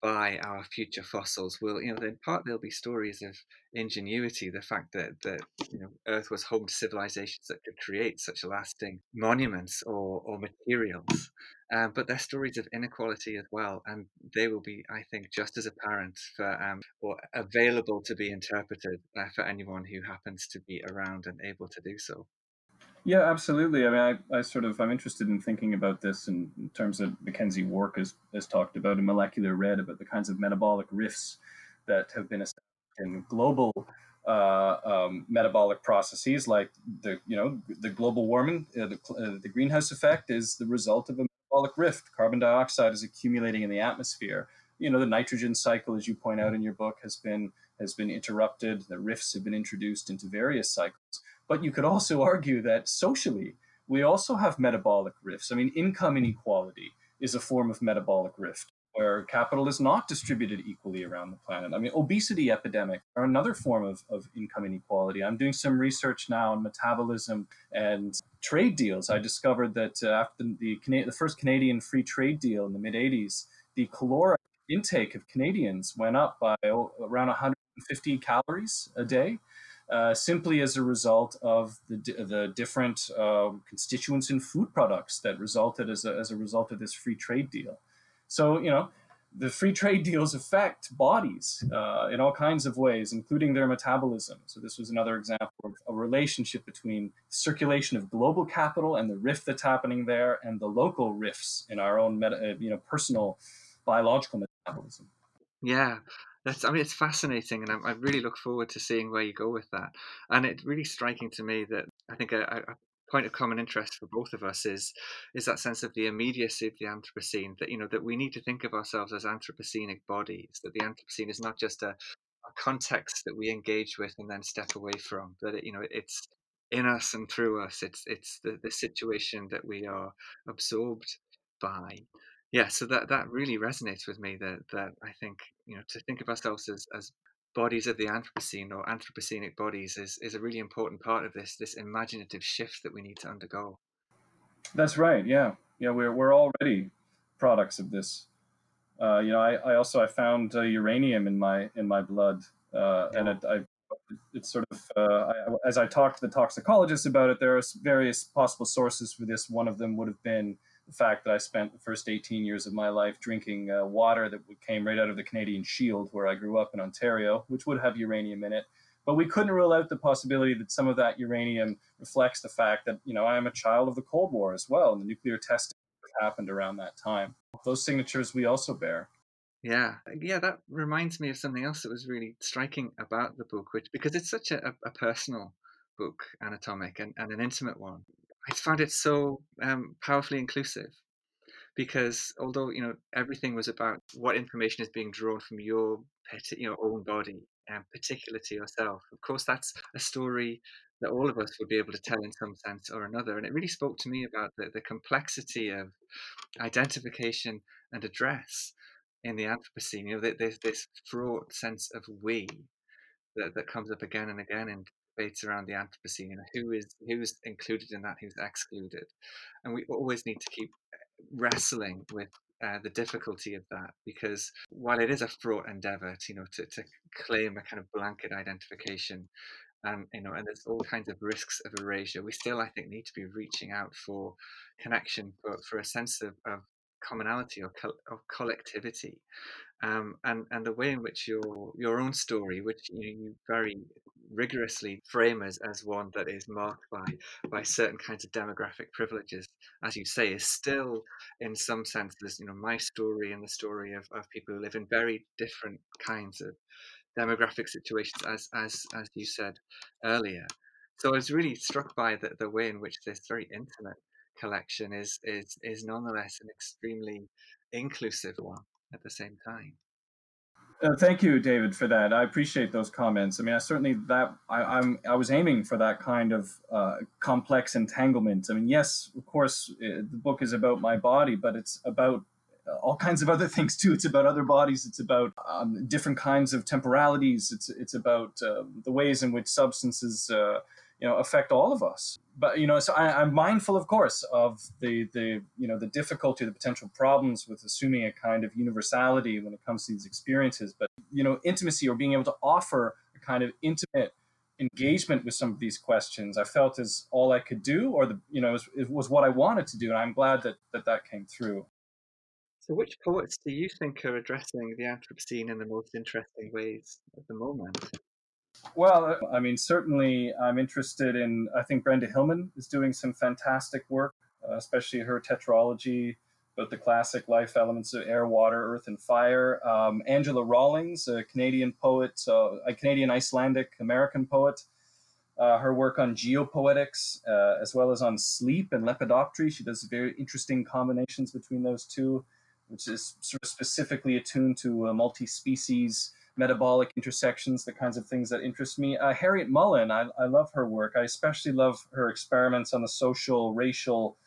by our future fossils will, you know, in part they'll be stories of ingenuity, the fact that that you know Earth was home to civilizations that could create such lasting monuments or or materials, um, but they're stories of inequality as well, and they will be, I think, just as apparent for um, or available to be interpreted uh, for anyone who happens to be around and able to do so. Yeah, absolutely. I mean, I, I sort of I'm interested in thinking about this in, in terms of McKenzie Wark has, has talked about in Molecular Red about the kinds of metabolic rifts that have been established in global uh, um, metabolic processes, like the you know the global warming, uh, the, uh, the greenhouse effect is the result of a metabolic rift. Carbon dioxide is accumulating in the atmosphere. You know, the nitrogen cycle, as you point out in your book, has been has been interrupted. The rifts have been introduced into various cycles but you could also argue that socially, we also have metabolic rifts. I mean, income inequality is a form of metabolic rift where capital is not distributed equally around the planet. I mean, obesity epidemic are another form of, of income inequality. I'm doing some research now on metabolism and trade deals. I discovered that uh, after the, the, the first Canadian free trade deal in the mid 80s, the caloric intake of Canadians went up by around 150 calories a day. Uh, simply as a result of the, the different uh, constituents in food products that resulted as a, as a result of this free trade deal. So, you know, the free trade deals affect bodies uh, in all kinds of ways, including their metabolism. So, this was another example of a relationship between circulation of global capital and the rift that's happening there, and the local rifts in our own, meta, uh, you know, personal biological metabolism. Yeah, that's, I mean, it's fascinating, and I, I, really look forward to seeing where you go with that. And it's really striking to me that I think a, a, point of common interest for both of us is is that sense of the immediacy of the Anthropocene. That you know that we need to think of ourselves as Anthropocenic bodies. That the Anthropocene is not just a, a context that we engage with and then step away from. That it, you know it's in us and through us. It's it's the, the situation that we are absorbed by yeah, so that that really resonates with me. That that I think you know to think of ourselves as as bodies of the Anthropocene or Anthropocenic bodies is is a really important part of this this imaginative shift that we need to undergo. That's right. Yeah, yeah, we're we're already products of this. Uh, you know, I, I also I found uh, uranium in my in my blood, uh, and it, I, it's sort of uh, I, as I talked to the toxicologists about it, there are various possible sources for this. One of them would have been the fact that I spent the first 18 years of my life drinking uh, water that came right out of the Canadian Shield, where I grew up in Ontario, which would have uranium in it. But we couldn't rule out the possibility that some of that uranium reflects the fact that, you know, I am a child of the Cold War as well, and the nuclear testing happened around that time. Those signatures we also bear. Yeah, yeah, that reminds me of something else that was really striking about the book, which because it's such a, a personal book, anatomic, and, and an intimate one. I found it so um, powerfully inclusive because although you know everything was about what information is being drawn from your pet, you know own body and particular to yourself, of course that's a story that all of us would be able to tell in some sense or another. And it really spoke to me about the, the complexity of identification and address in the Anthropocene. You know, there's this fraught sense of we that, that comes up again and again in debates around the Anthropocene, you know, who is who's included in that, who's excluded, and we always need to keep uh, wrestling with uh, the difficulty of that because while it is a fraught endeavor, to, you know, to, to claim a kind of blanket identification, and you know, and there's all kinds of risks of erasure, we still, I think, need to be reaching out for connection, but for a sense of, of commonality or, co- or collectivity um, and and the way in which your your own story, which you, you very rigorously frame as, as one that is marked by by certain kinds of demographic privileges, as you say, is still in some sense senses, you know, my story and the story of, of people who live in very different kinds of demographic situations, as as as you said earlier. So I was really struck by the, the way in which this very intimate collection is is is nonetheless an extremely inclusive one at the same time. Uh, thank you, David, for that. I appreciate those comments. I mean, I certainly that I, am I was aiming for that kind of uh, complex entanglement. I mean, yes, of course, uh, the book is about my body, but it's about uh, all kinds of other things too. It's about other bodies. It's about um, different kinds of temporalities. It's it's about uh, the ways in which substances uh, you know affect all of us but you know so I, am mindful of course of the the you know the difficulty the potential problems with assuming a kind of universality when it comes to these experiences. But you know intimacy or being able to offer a kind of intimate engagement with some of these questions i felt is all i could do or the you know it was, it was what i wanted to do and i'm glad that that, that came through. So which poets do you think are addressing the anthropocene in the most interesting ways at the moment well, I mean, certainly I'm interested in, I think Brenda Hillman is doing some fantastic work, uh, especially her tetralogy about the classic life elements of air, water, earth, and fire. Um, Angela Rawlings, a Canadian poet, uh, a Canadian Icelandic American poet, uh, her work on geopoetics, uh, as well as on sleep and lepidoptery. She does very interesting combinations between those two, which is sort of specifically attuned to multi species metabolic intersections, the kinds of things that interest me. Uh, Harryette Mullen, I, I love her work. I especially love her experiments on the social, racial,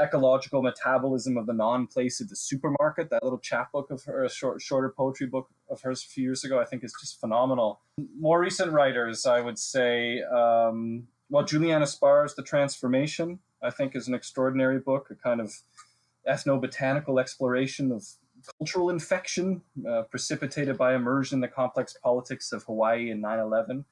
ecological metabolism of the non-place of the supermarket. That little chapbook of her, a short, shorter poetry book of hers a few years ago, I think is just phenomenal. More recent writers, I would say, um, well, Juliana Spahr's The Transformation, I think, is an extraordinary book, a kind of ethnobotanical exploration of cultural infection uh, precipitated by immersion in the complex politics of Hawaii in 9 11.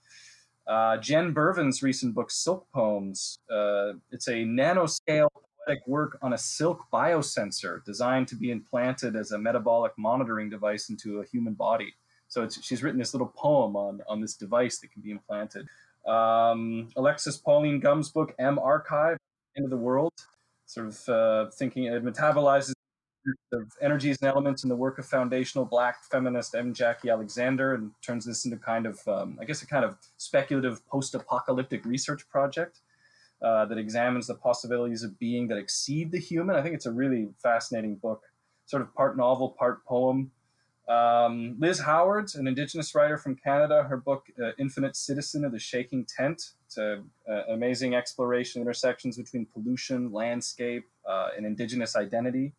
Uh, Jen Bervin's recent book, Silk Poems, uh, it's a nanoscale poetic work on a silk biosensor designed to be implanted as a metabolic monitoring device into a human body. So she's written this little poem on, on this device that can be implanted. Um, Alexis Pauline Gumbs' book, M Archive, End of the World, sort of uh, thinking it metabolizes of energies and elements in the work of foundational black feminist M. Jacqui Alexander and turns this into kind of, um, I guess, a kind of speculative post apocalyptic research project uh, that examines the possibilities of being that exceed the human. I think it's a really fascinating book, sort of part novel, part poem. Um, Liz Howard, an Indigenous writer from Canada, her book uh, Infinite Citizen of the Shaking Tent. It's an amazing exploration of intersections between pollution, landscape, uh, and Indigenous identity.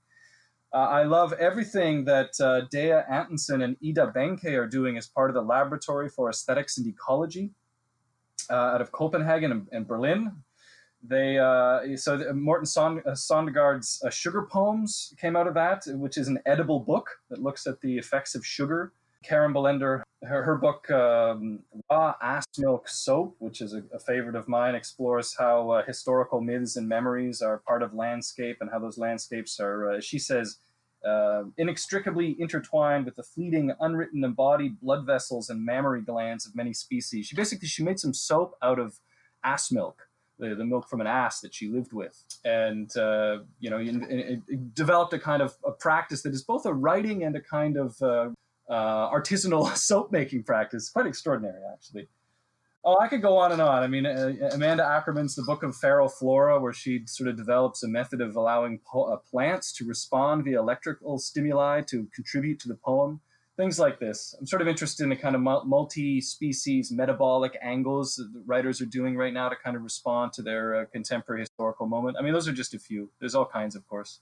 Uh, I love everything that uh, Dea Antonsen and Ida Bencke are doing as part of the Laboratory for Aesthetics and Ecology uh, out of Copenhagen and, and Berlin. They uh, so the, Morten Sond- uh, uh, Sugar Poems came out of that, which is an edible book that looks at the effects of sugar. Karin Bolender, her, her book um, Raw Ass Milk Soap, which is a, a favorite of mine, explores how historical myths and memories are part of landscape and how those landscapes are, she says, uh, inextricably intertwined with the fleeting, unwritten, embodied blood vessels and mammary glands of many species. She basically she made some soap out of ass milk, the, the milk from an ass that she lived with, and uh, you know, it, it developed a kind of a practice that is both a writing and a kind of uh, uh artisanal soap making practice. Quite extraordinary, actually. Oh, I could go on and on. I mean, uh, Amanda Ackerman's The Book of Feral Flora, where she sort of develops a method of allowing po- uh, plants to respond via electrical stimuli to contribute to the poem. Things like this. I'm sort of interested in the kind of multi species metabolic angles that writers are doing right now to kind of respond to their uh, contemporary historical moment. I mean, those are just a few. There's all kinds, of course.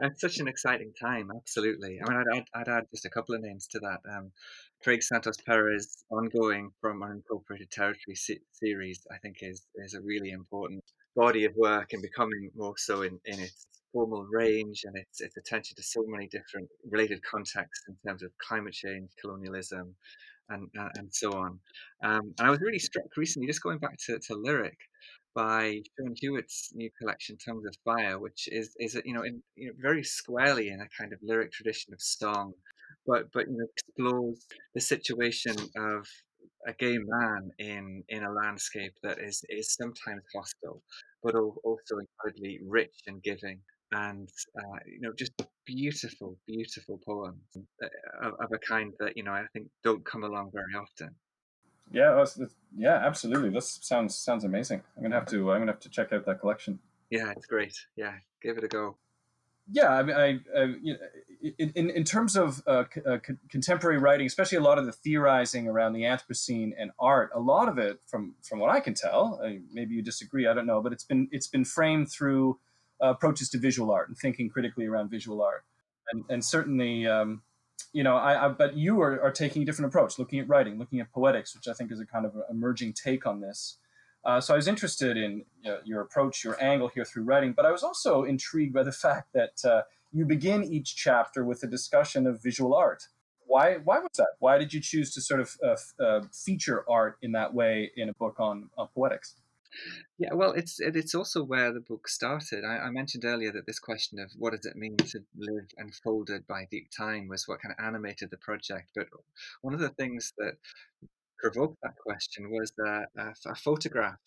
It's such an exciting time, absolutely. I mean, I'd, I'd, I'd add just a couple of names to that. Um, Craig Santos Perez ongoing from unincorporated territory se- series, I think, is is a really important body of work and becoming more so in, in its formal range and its, its attention to so many different related contexts in terms of climate change, colonialism, and uh, and so on. Um, and I was really struck recently, just going back to, to lyric, by Sean Hewitt's new collection, Tongues of Fire, which is is you know in you know, very squarely in a kind of lyric tradition of song, but but you know explores the situation of a gay man in in a landscape that is is sometimes hostile, but also incredibly rich and giving, and uh, you know just beautiful, beautiful poems uh, of, of, a kind that you know I think don't come along very often. Yeah, that's, that's, yeah, absolutely. This sounds sounds amazing. I'm gonna have to I'm gonna have to check out that collection. Yeah, it's great. Yeah, give it a go. Yeah, I mean, I, I you know, in in terms of uh, uh, contemporary writing, especially a lot of the theorizing around the Anthropocene and art, a lot of it, from from what I can tell, I, maybe you disagree, I don't know, but it's been it's been framed through uh, approaches to visual art and thinking critically around visual art, and and certainly. Um, you know, I, I but you are, are taking a different approach, looking at writing, looking at poetics, which I think is a kind of emerging take on this. Uh, so I was interested in you know, your approach, your angle here through writing, but I was also intrigued by the fact that uh, you begin each chapter with a discussion of visual art. Why? Why was that? Why did you choose to sort of uh, uh feature art in that way in a book on poetics? Yeah, well, it's it's also where the book started. I, I, mentioned earlier that this question of what does it mean to live enfolded by deep time was what kind of animated the project. But one of the things that provoked that question was a, a photograph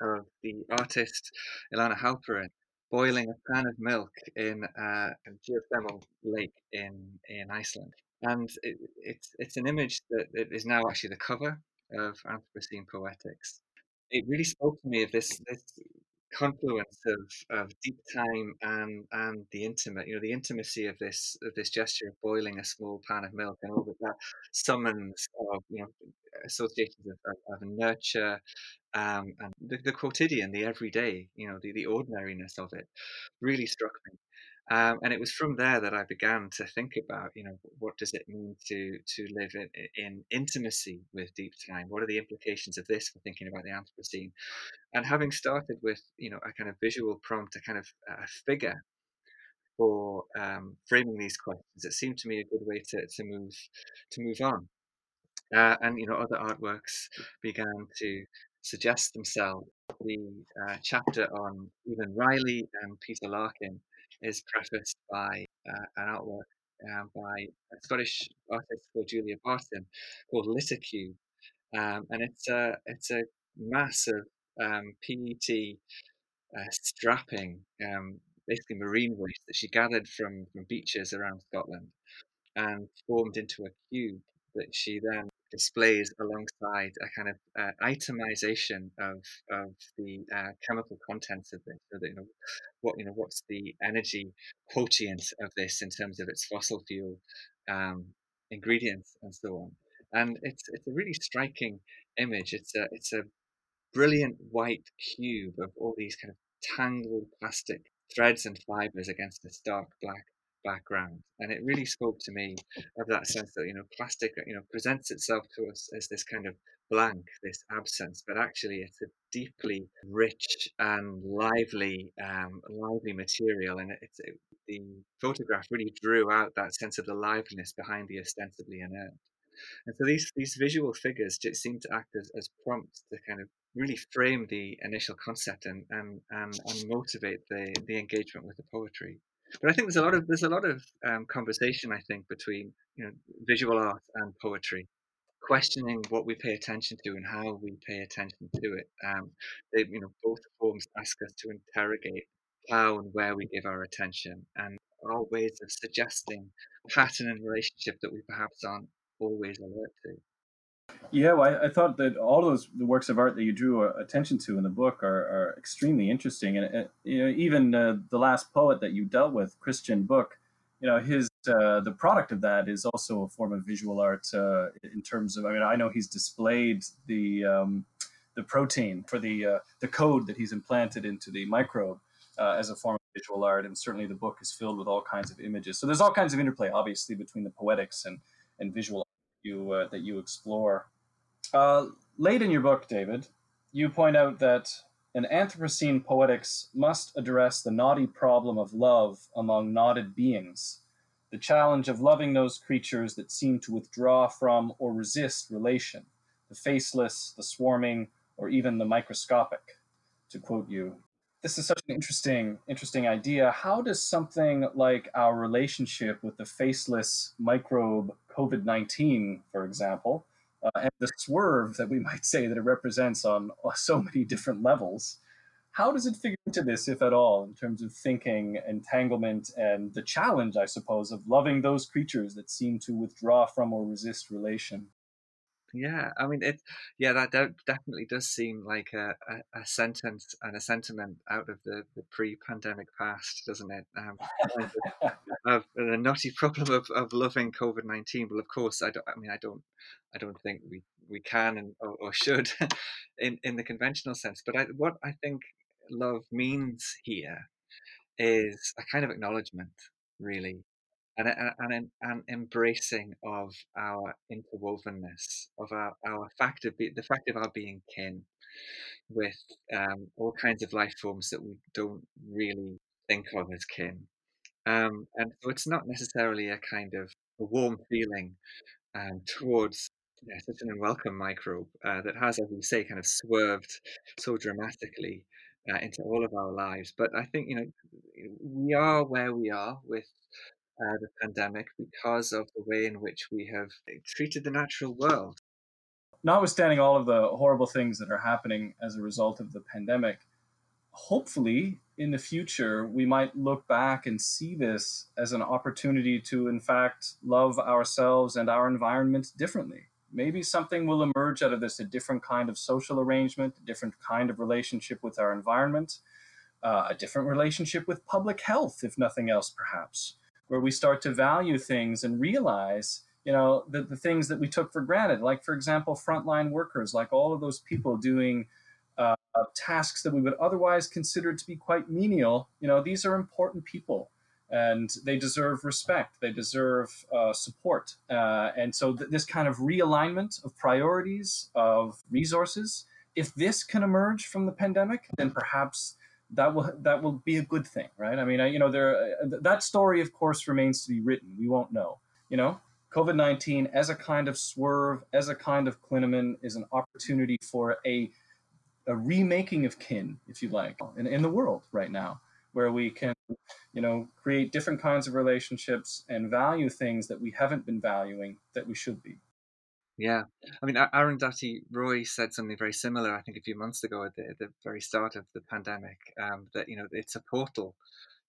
of the artist Ilana Halperin boiling a pan of milk in uh, a geothermal lake in in Iceland, and it, it's it's an image that is now actually the cover of Anthropocene Poetics it really spoke to me of this this confluence of, of deep time and and the intimate you know the intimacy of this of this gesture of boiling a small pan of milk and all that that summons of you know associations of, of, of nurture um, and the, the quotidian the everyday you know the, the ordinariness of it really struck me um, and it was from there that I began to think about, you know, what does it mean to to live in, in intimacy with deep time? What are the implications of this for thinking about the Anthropocene? And having started with, you know, a kind of visual prompt, a kind of a figure for um, framing these questions, it seemed to me a good way to, to move to move on. Uh, and you know, other artworks began to suggest themselves. The uh, chapter on Evelyn Reilly and Peter Larkin is prefaced by uh, an artwork um, by a Scottish artist called Julia Barton called Littercube, um, and it's a it's a massive um, PET uh, strapping, um, basically marine waste that she gathered from from beaches around Scotland, and formed into a cube that she then displays alongside a kind of uh, itemization of of the uh, chemical contents of this. So that, you know, what you know, what's the energy quotient of this in terms of its fossil fuel um, ingredients and so on. And it's it's a really striking image. It's a it's a brilliant white cube of all these kind of tangled plastic threads and fibers against this dark black background and it really spoke to me of that sense that you know plastic you know presents itself to us as this kind of blank this absence but actually it's a deeply rich and lively um, lively material and it's it, the photograph really drew out that sense of the liveliness behind the ostensibly inert. And so these these visual figures just seem to act as, as prompts to kind of really frame the initial concept and and and, and motivate the the engagement with the poetry but I think there's a lot of there's a lot of um, conversation I think between you know visual art and poetry, questioning what we pay attention to and how we pay attention to it. Um, they you know both forms ask us to interrogate how and where we give our attention and are ways of suggesting pattern and relationship that we perhaps aren't always alert to. Yeah, well, I, I, thought that all those the works of art that you drew uh, attention to in the book are, are extremely interesting, and uh, you know even uh, the last poet that you dealt with, Christian Bök, you know his uh, the product of that is also a form of visual art uh, in terms of. I mean, I know he's displayed the um, the protein for the uh, the code that he's implanted into the microbe as a form of visual art, and certainly the book is filled with all kinds of images. So there's all kinds of interplay, obviously, between the poetics and and visual you uh, that you explore. Uh, late in your book, David, you point out that an Anthropocene poetics must address the knotty problem of love among knotted beings, the the challenge of loving those creatures that seem to withdraw from or resist relation, the faceless, the swarming, or even the microscopic, to quote you. This is such an interesting, interesting idea. How does something like our relationship with the faceless microbe COVID 19, for example, uh, and the swerve that we might say that it represents on so many different levels, how does it figure into this, if at all, in terms of thinking, entanglement, and the challenge, I suppose, of loving those creatures that seem to withdraw from or resist relation? Yeah, I mean it. Yeah, that de- definitely does seem like a, a, a, sentence and a sentiment out of the, the pre-pandemic past, doesn't it? Um, of the knotty problem of, of loving COVID nineteen. Well, of course, I don't. I mean, I don't. I don't think we, we can and or, or should, in in the conventional sense. But I, what I think love means here is a kind of acknowledgement, really, and an, an embracing of our interwovenness, of our, our fact of be, the fact of our being kin with um, all kinds of life forms that we don't really think of as kin. Um, and so it's not necessarily a kind of a warm feeling um, towards yeah, such an unwelcome microbe uh, that has, as we say, kind of swerved so dramatically uh, into all of our lives. But I think you know we are where we are with uh, the pandemic because of the way in which we have treated the natural world. Notwithstanding all of the horrible things that are happening as a result of the pandemic, hopefully in the future we might look back and see this as an opportunity to, in fact, love ourselves and our environment differently. Maybe something will emerge out of this a different kind of social arrangement, a different kind of relationship with our environment, uh, a different relationship with public health, if nothing else, perhaps where we start to value things and realize you know the, the things that we took for granted like for example frontline workers like all of those people doing uh, tasks that we would otherwise consider to be quite menial you know these are important people and they deserve respect they deserve uh, support uh, and so th- this kind of realignment of priorities of resources if this can emerge from the pandemic then perhaps that will that will be a good thing, right? I mean, I, you know, there uh, that story, of course, remains to be written. We won't know. You know, COVID nineteen as a kind of swerve, as a kind of clinamen, is an opportunity for a a remaking of kin, if you like, in, in the world right now, where we can, you know, create different kinds of relationships and value things that we haven't been valuing that we should be. Yeah, I mean, Arundhati Roy said something very similar. I think a few months ago at the, the very start of the pandemic, um, that you know it's a portal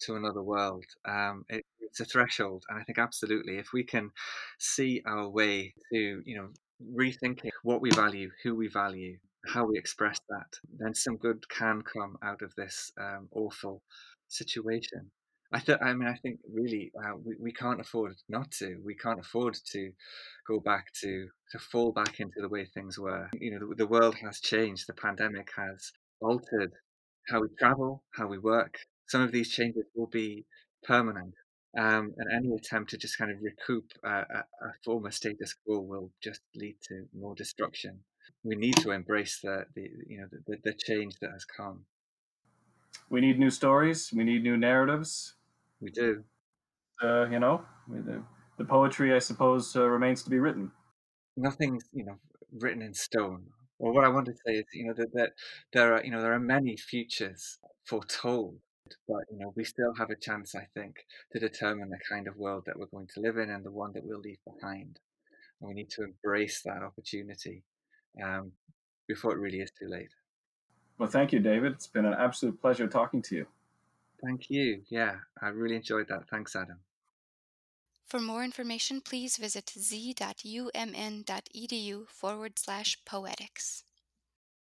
to another world. Um, it, it's a threshold, and I think absolutely, if we can see our way to you know rethinking what we value, who we value, how we express that, then some good can come out of this um, awful situation. I th- I mean, I think really uh, we, we can't afford not to. We can't afford to go back to to fall back into the way things were. You know, the, the world has changed. The pandemic has altered how we travel, how we work. Some of these changes will be permanent, um, and any attempt to just kind of recoup a, a, former status quo will just lead to more destruction. We need to embrace the, the you know the, the change that has come. We need new stories. We need new narratives. We do. Uh, you know, the, the poetry, I suppose, uh, remains to be written. Nothing's, you know, written in stone. Well, what I want to say is, you know, that, that there are, you know, there are many futures foretold, but you know, we still have a chance, I think, to determine the kind of world that we're going to live in and the one that we'll leave behind. And we need to embrace that opportunity um, before it really is too late. Well, thank you, David. It's been an absolute pleasure talking to you. Thank you. Yeah, I really enjoyed that. Thanks, Adam. For more information, please visit z.umn.edu forward slash poetics.